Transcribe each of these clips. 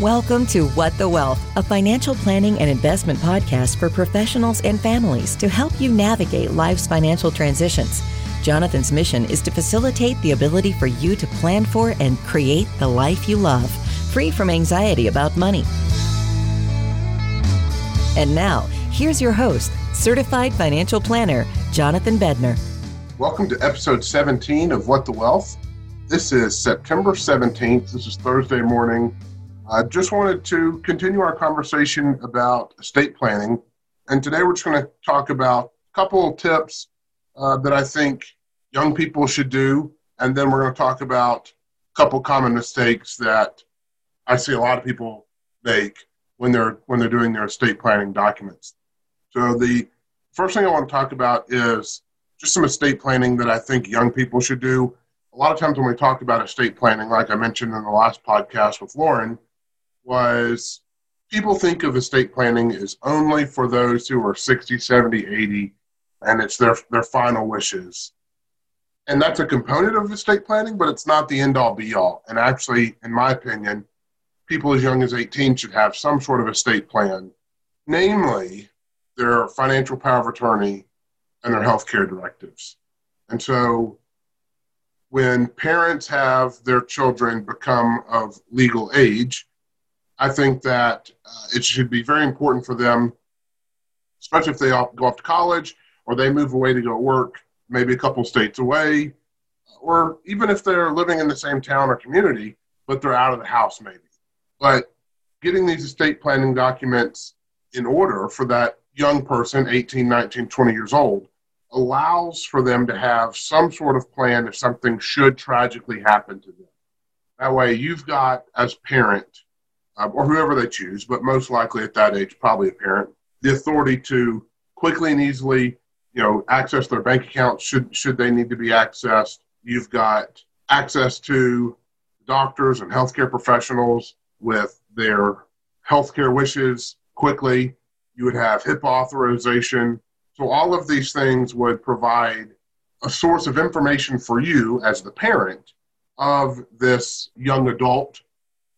Welcome to What the Wealth, a financial planning and investment podcast for professionals and families to help you navigate life's financial transitions. Jonathan's mission is to facilitate the ability for you to plan for and create the life you love, free from anxiety about money. And now, here's your host, certified financial planner, Jonathan Bednar. Welcome to episode 17 of What the Wealth. This is September 17th. This is Thursday morning. I just wanted to continue our conversation about estate planning. And today we're just going to talk about a couple of tips uh, that I think young people should do. And then we're going to talk about a couple common mistakes that I see a lot of people make when they're when they're doing their estate planning documents. So the first thing I want to talk about is just some estate planning that I think young people should do. A lot of times when we talk about estate planning, like I mentioned in the last podcast with Lauren, was people think of estate planning as only for those who are 60, 70, 80, and it's their, their final wishes. And that's a component of estate planning, but it's not the end all be all. And actually, in my opinion, people as young as 18 should have some sort of estate plan, namely their financial power of attorney and their health care directives. And so when parents have their children become of legal age, I think that uh, it should be very important for them, especially if they go off to college or they move away to go work, maybe a couple states away, or even if they're living in the same town or community, but they're out of the house maybe. But getting these estate planning documents in order for that young person, 18, 19, 20 years old, allows for them to have some sort of plan if something should tragically happen to them. That way, you've got, as parent, Uh, or whoever they choose, but most likely at that age, probably a parent, the authority to quickly and easily, you know, access their bank account should should they need to be accessed. You've got access to doctors and healthcare professionals with their healthcare wishes quickly. You would have HIPAA authorization. So all of these things would provide a source of information for you as the parent of this young adult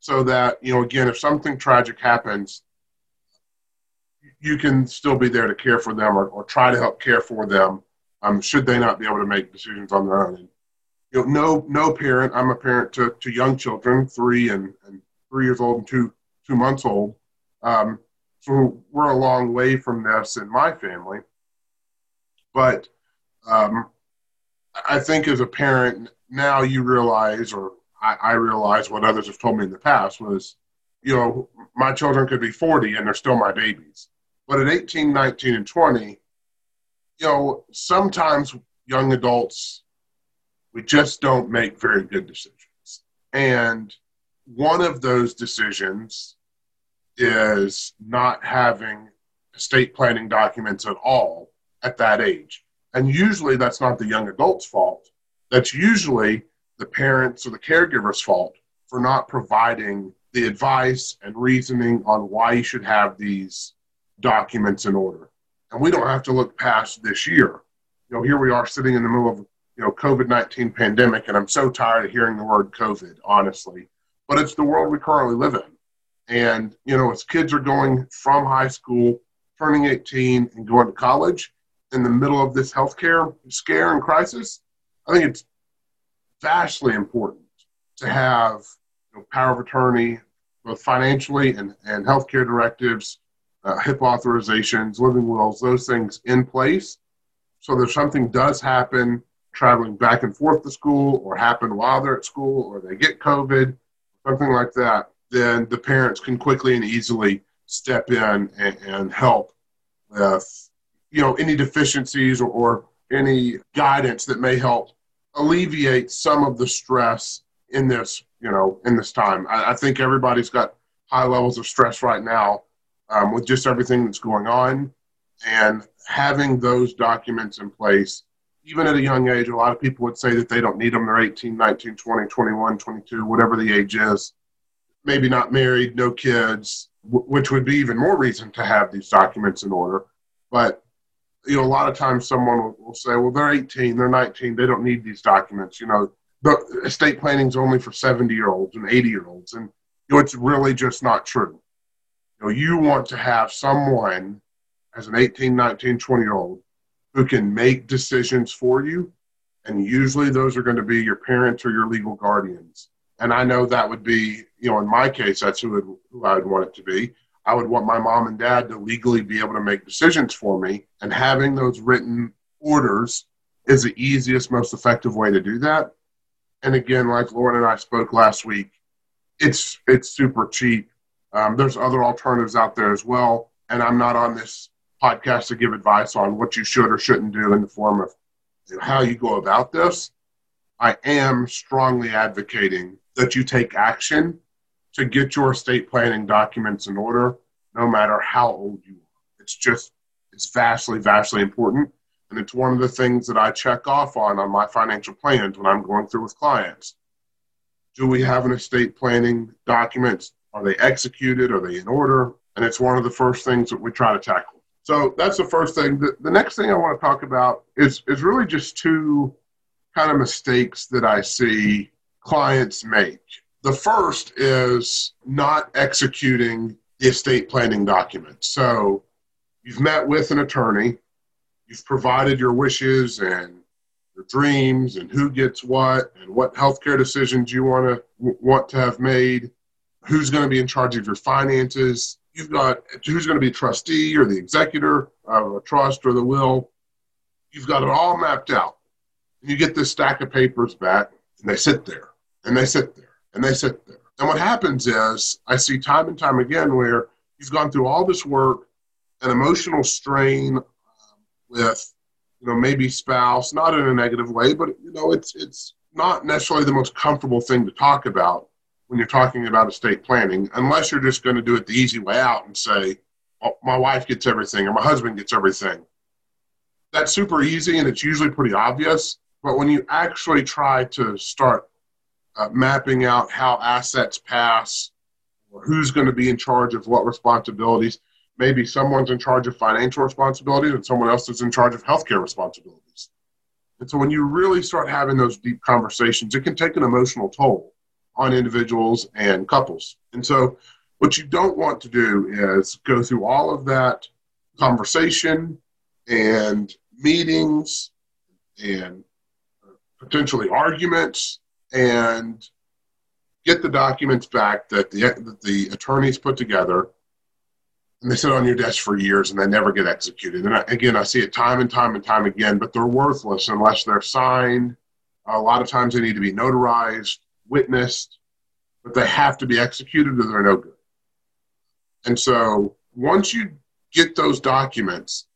so that you know again if something tragic happens you can still be there to care for them or, or try to help care for them um, should they not be able to make decisions on their own. And, you know no no parent i'm a parent to, to young children three and, and three years old and two two months old um, so we're a long way from this in my family. But um, i think as a parent now you realize or I, I realized what others have told me in the past was, you know, my children could be 40 and they're still my babies. But at 18, 19, and 20, you know, sometimes young adults, we just don't make very good decisions. And one of those decisions is not having estate planning documents at all at that age. And usually that's not the young adult's fault. That's usually the parents or the caregiver's fault for not providing the advice and reasoning on why you should have these documents in order. And we don't have to look past this year. You know, here we are sitting in the middle of you know COVID nineteen pandemic, and I'm so tired of hearing the word COVID, honestly. But it's the world we currently live in. And you know, as kids are going from high school, turning 18, and going to college in the middle of this healthcare scare and crisis, I think it's vastly important to have you know, power of attorney, both financially and, and healthcare directives, uh, HIPAA authorizations, living wills, those things in place. So that if something does happen traveling back and forth to school or happen while they're at school or they get COVID, something like that, then the parents can quickly and easily step in and, and help with you know any deficiencies or, or any guidance that may help alleviate some of the stress in this, you know, in this time. I, I think everybody's got high levels of stress right now um, with just everything that's going on, and having those documents in place, even at a young age, a lot of people would say that they don't need them. They're 18, 19, 20, 21, 22, whatever the age is. Maybe not married, no kids, w- which would be even more reason to have these documents in order. But you know, a lot of times someone will, say, well, they're 18, they're 19, they don't need these documents. You know, the estate planning is only for 70 year olds and 80 year olds. And you know, it's really just not true. You know, you want to have someone as an 18, 19, 20 year old who can make decisions for you. And usually those are going to be your parents or your legal guardians. And I know that would be, you know, in my case, that's who, who I would want it to be. I would want my mom and dad to legally be able to make decisions for me. And having those written orders is the easiest, most effective way to do that. And again, like Lauren and I spoke last week, it's it's super cheap. Um, there's other alternatives out there as well, and I'm not on this podcast to give advice on what you should or shouldn't do in the form of how you go about this. I am strongly advocating that you take action to get your estate planning documents in order, no matter how old you are. It's just, it's vastly, vastly important. And it's one of the things that I check off on on my financial plans when I'm going through with clients. Do we have an estate planning documents? Are they executed? Are they in order? And it's one of the first things that we try to tackle. So that's the first thing. The, the next thing I want to talk about is, is really just two kind of mistakes that I see clients make. The first is not executing the estate planning document. So you've met with an attorney, you've provided your wishes and your dreams and who gets what and what healthcare decisions you want to want to have made, who's going to be in charge of your finances. You've got who's going to be trustee or the executor of a trust or the will. You've got it all mapped out. And you get this stack of papers back, and they sit there, and they sit there, and they sit there. And what happens is, I see time and time again where you've gone through all this work, an emotional strain um, with you know, maybe spouse, not in a negative way, but you know, it's it's not necessarily the most comfortable thing to talk about when you're talking about estate planning, unless you're just going to do it the easy way out and say, oh, "My wife gets everything" or "My husband gets everything." That's super easy, and it's usually pretty obvious. But when you actually try to start uh, mapping out how assets pass, or who's going to be in charge of what responsibilities, maybe someone's in charge of financial responsibilities and someone else is in charge of healthcare responsibilities. And so when you really start having those deep conversations, it can take an emotional toll on individuals and couples. And so what you don't want to do is go through all of that conversation and meetings and potentially arguments and get the documents back that the, that the attorneys put together and they sit on your desk for years and they never get executed. And I, again, I see it time and time and time again, but they're worthless unless they're signed. A lot of times they need to be notarized, witnessed, but they have to be executed or they're no good. And so once you get those documents,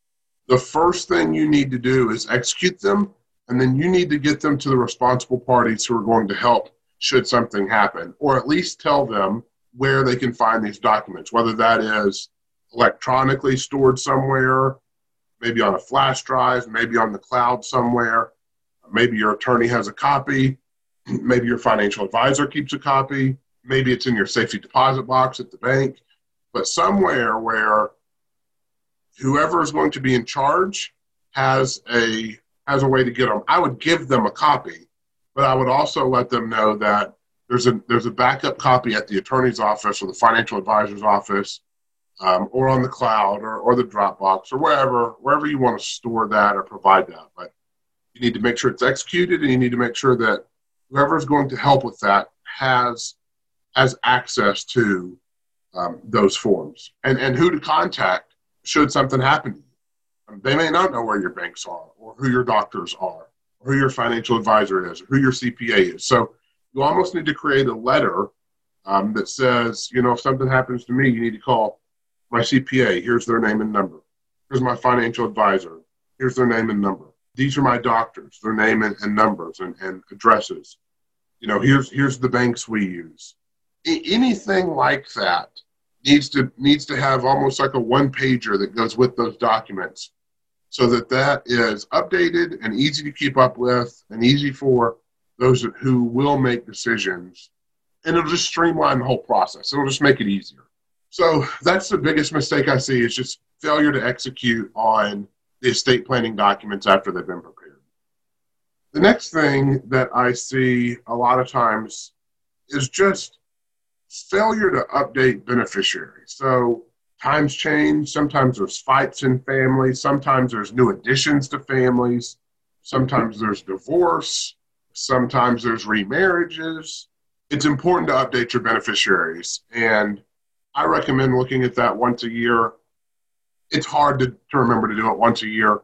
the first thing you need to do is execute them, and then you need to get them to the responsible parties who are going to help should something happen, or at least tell them where they can find these documents, whether that is electronically stored somewhere, maybe on a flash drive, maybe on the cloud somewhere. Maybe your attorney has a copy. Maybe your financial advisor keeps a copy. Maybe it's in your safety deposit box at the bank. But somewhere where whoever is going to be in charge has a has a way to get them. I would give them a copy, but I would also let them know that there's a there's a backup copy at the attorney's office or the financial advisor's office um, or on the cloud or, or the Dropbox or wherever wherever you want to store that or provide that. But you need to make sure it's executed, and you need to make sure that whoever is going to help with that has has access to um, those forms and and who to contact should something happen to you. They may not know where your banks are or who your doctors are or who your financial advisor is or who your CPA is. So you almost need to create a letter um, that says, you know, if something happens to me, you need to call my CPA, here's their name and number. Here's my financial advisor, here's their name and number. These are my doctors, their name and, and numbers and, and addresses. You know, here's here's the banks we use. I, anything like that needs to needs to have almost like a one pager that goes with those documents. So that that is updated and easy to keep up with and easy for those who will make decisions. And it'll just streamline the whole process. It'll just make it easier. So that's the biggest mistake I see. Is just failure to execute on the estate planning documents after they've been prepared. The next thing that I see a lot of times is just failure to update beneficiaries. So times change. Sometimes there's fights in families. Sometimes there's new additions to families. Sometimes there's divorce. Sometimes there's remarriages. It's important to update your beneficiaries. And I recommend looking at that once a year. It's hard to, to remember to do it once a year,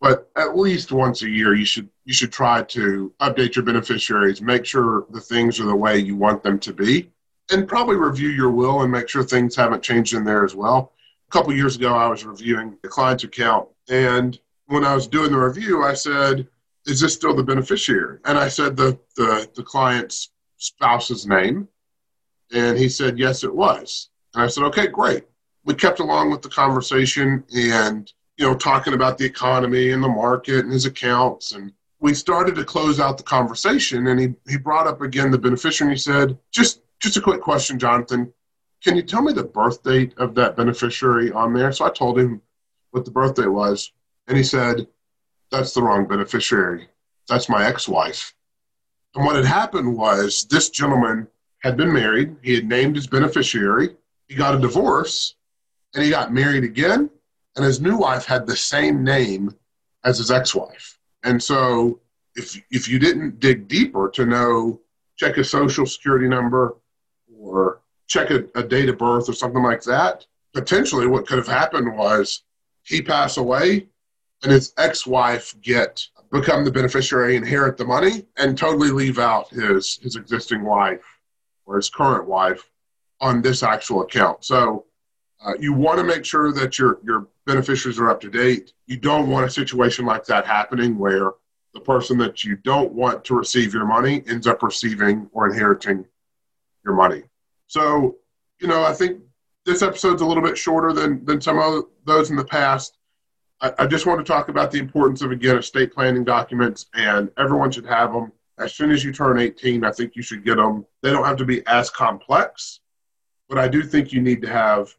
but at least once a year you should you should try to update your beneficiaries, make sure the things are the way you want them to be, and probably review your will and make sure things haven't changed in there as well. A couple years ago, I was reviewing the client's account, and when I was doing the review, I said, "Is this still the beneficiary?" And I said the the, the client's spouse's name, and he said, "Yes, it was." And I said, "Okay, great." We kept along with the conversation and you know talking about the economy and the market and his accounts and we started to close out the conversation and he, he brought up again the beneficiary and he said just just a quick question, Jonathan. Can you tell me the birth date of that beneficiary on there? So I told him what the birthday was, and he said, That's the wrong beneficiary. That's my ex wife. And what had happened was this gentleman had been married, he had named his beneficiary, he got a divorce, and he got married again, and his new wife had the same name as his ex wife. And so if, if you didn't dig deeper to know, check his social security number, or check a, a date of birth or something like that, potentially what could have happened was he pass away and his ex-wife get become the beneficiary, inherit the money, and totally leave out his his existing wife or his current wife on this actual account. So uh, you want to make sure that your your beneficiaries are up to date. You don't want a situation like that happening where the person that you don't want to receive your money ends up receiving or inheriting your money. So, you know, I think this episode's a little bit shorter than, than some of those in the past. I, I just want to talk about the importance of, again, estate planning documents, and everyone should have them. As soon as you turn 18, I think you should get them. They don't have to be as complex, but I do think you need to have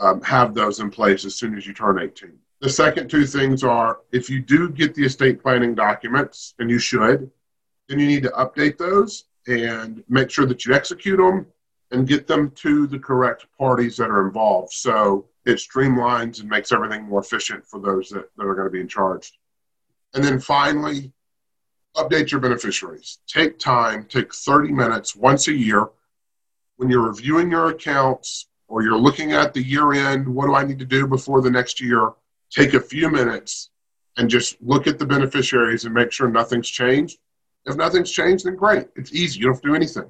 um, have those in place as soon as you turn 18. The second two things are if you do get the estate planning documents, and you should, then you need to update those and make sure that you execute them and get them to the correct parties that are involved. So it streamlines and makes everything more efficient for those that, that are going to be in charge. And then finally, update your beneficiaries. Take time, take 30 minutes once a year when you're reviewing your accounts or you're looking at the year end, what do I need to do before the next year? Take a few minutes and just look at the beneficiaries and make sure nothing's changed. If nothing's changed, then great. It's easy. You don't have to do anything.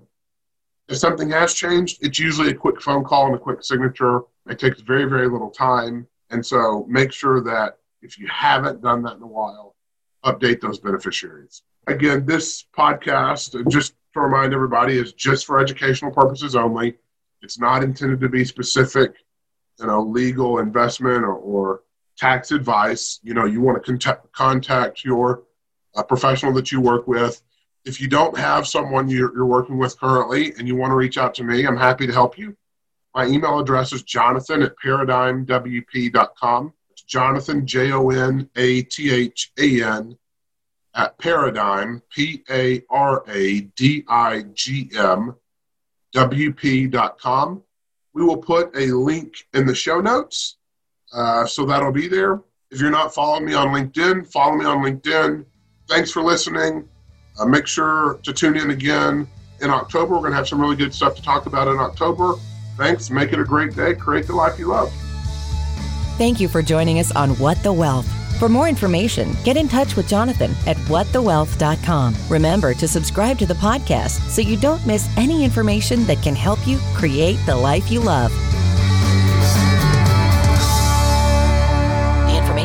If something has changed, it's usually a quick phone call and a quick signature. It takes very, very little time. And so make sure that if you haven't done that in a while, update those beneficiaries. Again, this podcast, just to remind everybody, is just for educational purposes only. It's not intended to be specific, you know, legal investment or, or tax advice. You know, you want to contact, your uh, professional that you work with if you don't have someone you're, you're working with currently and you want to reach out to me, I'm happy to help you. My email address is jonathan at paradigmwp.com. It's Jonathan, J O N A T H A N, at Paradigm, P A R A D I G M, WP.com. We will put a link in the show notes, uh, so that'll be there. If you're not following me on LinkedIn, follow me on LinkedIn. Thanks for listening. Uh, make sure to tune in again in October. We're going to have some really good stuff to talk about in October. Thanks. Make it a great day. Create the life you love. Thank you for joining us on What the Wealth. For more information, get in touch with Jonathan at whatthewealth.com. Remember to subscribe to the podcast so you don't miss any information that can help you create the life you love.